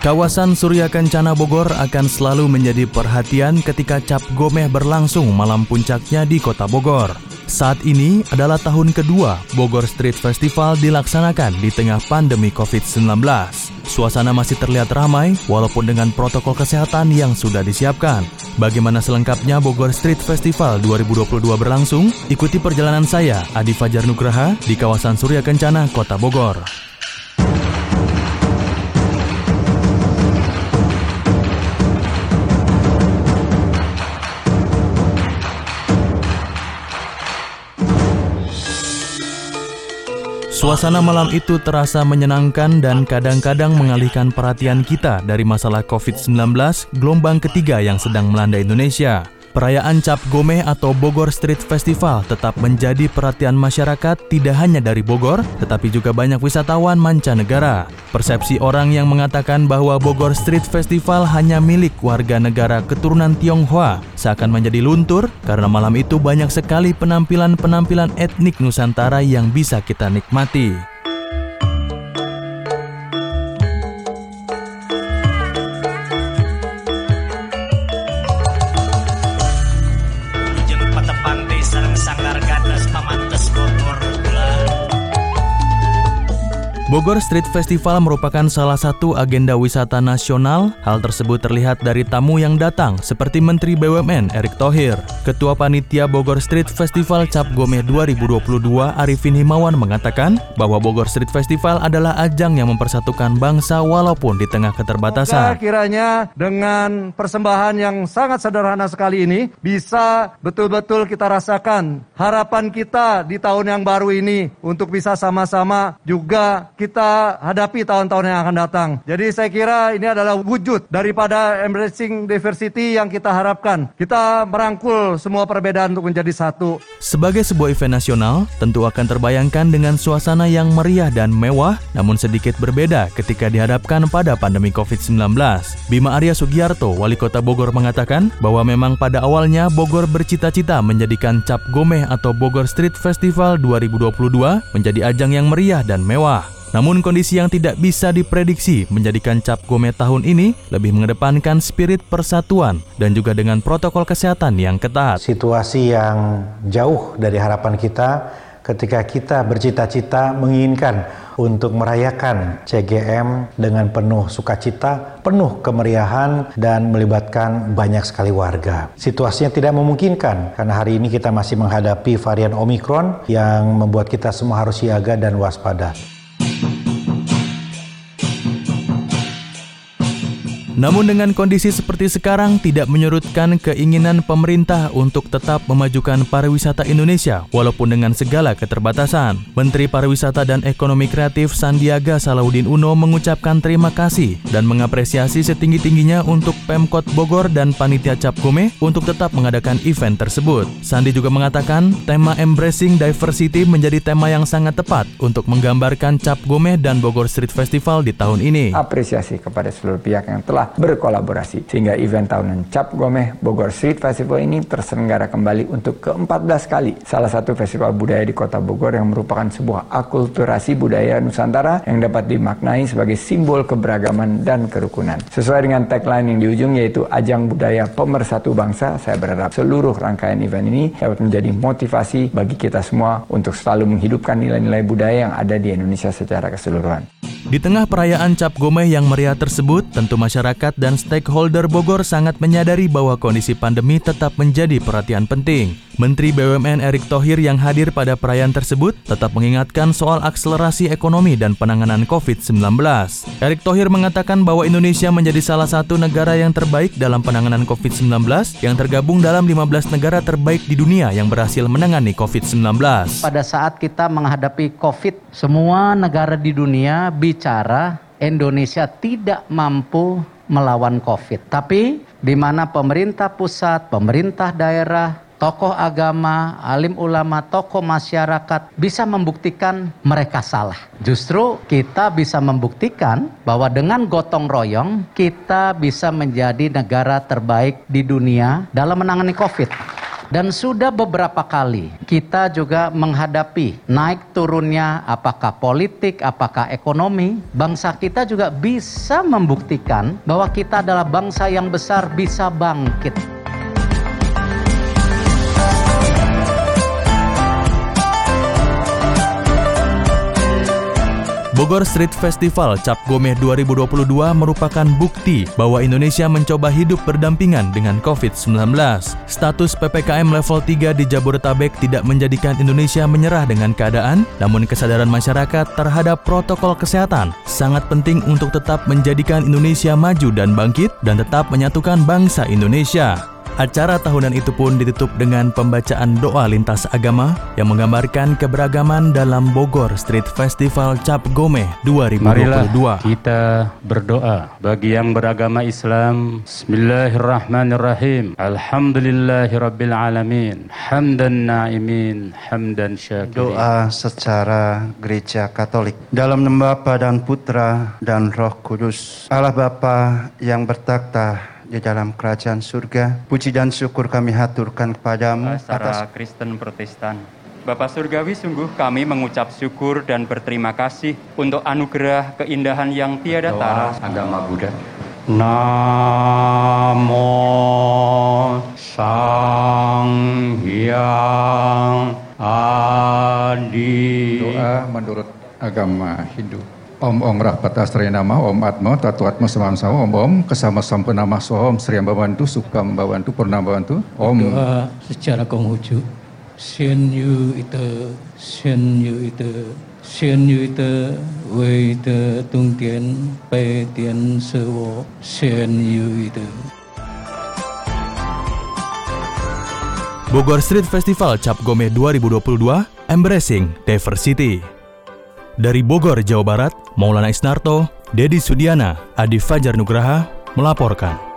Kawasan Surya Kencana Bogor akan selalu menjadi perhatian ketika cap gomeh berlangsung malam puncaknya di kota Bogor. Saat ini adalah tahun kedua Bogor Street Festival dilaksanakan di tengah pandemi COVID-19. Suasana masih terlihat ramai walaupun dengan protokol kesehatan yang sudah disiapkan. Bagaimana selengkapnya Bogor Street Festival 2022 berlangsung? Ikuti perjalanan saya, Adi Fajar Nugraha, di kawasan Surya Kencana, Kota Bogor. Suasana malam itu terasa menyenangkan dan kadang-kadang mengalihkan perhatian kita dari masalah COVID-19 gelombang ketiga yang sedang melanda Indonesia. Perayaan Cap Gomeh atau Bogor Street Festival tetap menjadi perhatian masyarakat tidak hanya dari Bogor, tetapi juga banyak wisatawan mancanegara. Persepsi orang yang mengatakan bahwa Bogor Street Festival hanya milik warga negara keturunan Tionghoa seakan menjadi luntur karena malam itu banyak sekali penampilan-penampilan etnik Nusantara yang bisa kita nikmati. Bogor Street Festival merupakan salah satu agenda wisata nasional. Hal tersebut terlihat dari tamu yang datang, seperti Menteri BUMN Erick Thohir. Ketua Panitia Bogor Street Festival Cap Gomeh 2022 Arifin Himawan mengatakan bahwa Bogor Street Festival adalah ajang yang mempersatukan bangsa walaupun di tengah keterbatasan. Semoga kiranya dengan persembahan yang sangat sederhana sekali ini bisa betul-betul kita rasakan harapan kita di tahun yang baru ini untuk bisa sama-sama juga kita hadapi tahun-tahun yang akan datang. Jadi saya kira ini adalah wujud daripada embracing diversity yang kita harapkan. Kita merangkul semua perbedaan untuk menjadi satu. Sebagai sebuah event nasional, tentu akan terbayangkan dengan suasana yang meriah dan mewah, namun sedikit berbeda ketika dihadapkan pada pandemi COVID-19. Bima Arya Sugiarto, Wali Kota Bogor mengatakan bahwa memang pada awalnya Bogor bercita-cita menjadikan Cap Gomeh atau Bogor Street Festival 2022 menjadi ajang yang meriah dan mewah. Namun kondisi yang tidak bisa diprediksi menjadikan Cap Gome tahun ini lebih mengedepankan spirit persatuan dan juga dengan protokol kesehatan yang ketat. Situasi yang jauh dari harapan kita ketika kita bercita-cita menginginkan untuk merayakan CGM dengan penuh sukacita, penuh kemeriahan, dan melibatkan banyak sekali warga. Situasinya tidak memungkinkan karena hari ini kita masih menghadapi varian Omikron yang membuat kita semua harus siaga dan waspada. Namun dengan kondisi seperti sekarang tidak menyurutkan keinginan pemerintah untuk tetap memajukan pariwisata Indonesia walaupun dengan segala keterbatasan. Menteri Pariwisata dan Ekonomi Kreatif Sandiaga Salahuddin Uno mengucapkan terima kasih dan mengapresiasi setinggi-tingginya untuk Pemkot Bogor dan Panitia Cap Gome untuk tetap mengadakan event tersebut. Sandi juga mengatakan tema Embracing Diversity menjadi tema yang sangat tepat untuk menggambarkan Cap Gome dan Bogor Street Festival di tahun ini. Apresiasi kepada seluruh pihak yang telah berkolaborasi. Sehingga event tahunan Cap Gomeh Bogor Street Festival ini terselenggara kembali untuk ke-14 kali. Salah satu festival budaya di kota Bogor yang merupakan sebuah akulturasi budaya Nusantara yang dapat dimaknai sebagai simbol keberagaman dan kerukunan. Sesuai dengan tagline yang di ujung yaitu Ajang Budaya Pemersatu Bangsa, saya berharap seluruh rangkaian event ini dapat menjadi motivasi bagi kita semua untuk selalu menghidupkan nilai-nilai budaya yang ada di Indonesia secara keseluruhan. Di tengah perayaan Cap Gomeh yang meriah tersebut, tentu masyarakat dan stakeholder Bogor sangat menyadari bahwa kondisi pandemi tetap menjadi perhatian penting. Menteri BUMN Erick Thohir yang hadir pada perayaan tersebut tetap mengingatkan soal akselerasi ekonomi dan penanganan COVID-19. Erick Thohir mengatakan bahwa Indonesia menjadi salah satu negara yang terbaik dalam penanganan COVID-19 yang tergabung dalam 15 negara terbaik di dunia yang berhasil menangani COVID-19. Pada saat kita menghadapi COVID, semua negara di dunia bicara Indonesia tidak mampu melawan COVID. Tapi di mana pemerintah pusat, pemerintah daerah, tokoh agama, alim ulama, tokoh masyarakat bisa membuktikan mereka salah. Justru kita bisa membuktikan bahwa dengan gotong royong kita bisa menjadi negara terbaik di dunia dalam menangani COVID. Dan sudah beberapa kali kita juga menghadapi naik turunnya apakah politik, apakah ekonomi. Bangsa kita juga bisa membuktikan bahwa kita adalah bangsa yang besar bisa bangkit. Bogor Street Festival Cap Gomeh 2022 merupakan bukti bahwa Indonesia mencoba hidup berdampingan dengan COVID-19. Status PPKM level 3 di Jabodetabek tidak menjadikan Indonesia menyerah dengan keadaan, namun kesadaran masyarakat terhadap protokol kesehatan sangat penting untuk tetap menjadikan Indonesia maju dan bangkit dan tetap menyatukan bangsa Indonesia. Acara tahunan itu pun ditutup dengan pembacaan doa lintas agama yang menggambarkan keberagaman dalam Bogor Street Festival Cap Gomeh 2022. Marilah kita berdoa bagi yang beragama Islam. Bismillahirrahmanirrahim. Alhamdulillahirabbil alamin. Hamdan na'imin, hamdan syakirin. Doa secara gereja Katolik. Dalam nama Bapa dan Putra dan Roh Kudus. Allah Bapa yang bertakhta di dalam kerajaan surga. Puji dan syukur kami haturkan kepadamu atas Kristen Protestan. Bapak Surgawi sungguh kami mengucap syukur dan berterima kasih untuk anugerah keindahan yang tiada tara agama Buddha. Namo Sang Hyang Adi. Doa menurut agama Hindu. Om Om Rahpat Nama Om Atma Tatu Atma Samam Sama Om Om Kesama Sampunama Sohom Sri Ambawantu Sukam Bawantu Purnama Bawantu Om Doa secara Konghucu. Sien yu ite, sien yu ite, sien yu ite, wei ite tung tian, pai tian se wo, sien yu ite. Bogor Street Festival Cap Gomeh 2022 Embracing Diversity. Dari Bogor, Jawa Barat, Maulana Isnarto, Dedi Sudiana, Adi Fajar Nugraha melaporkan.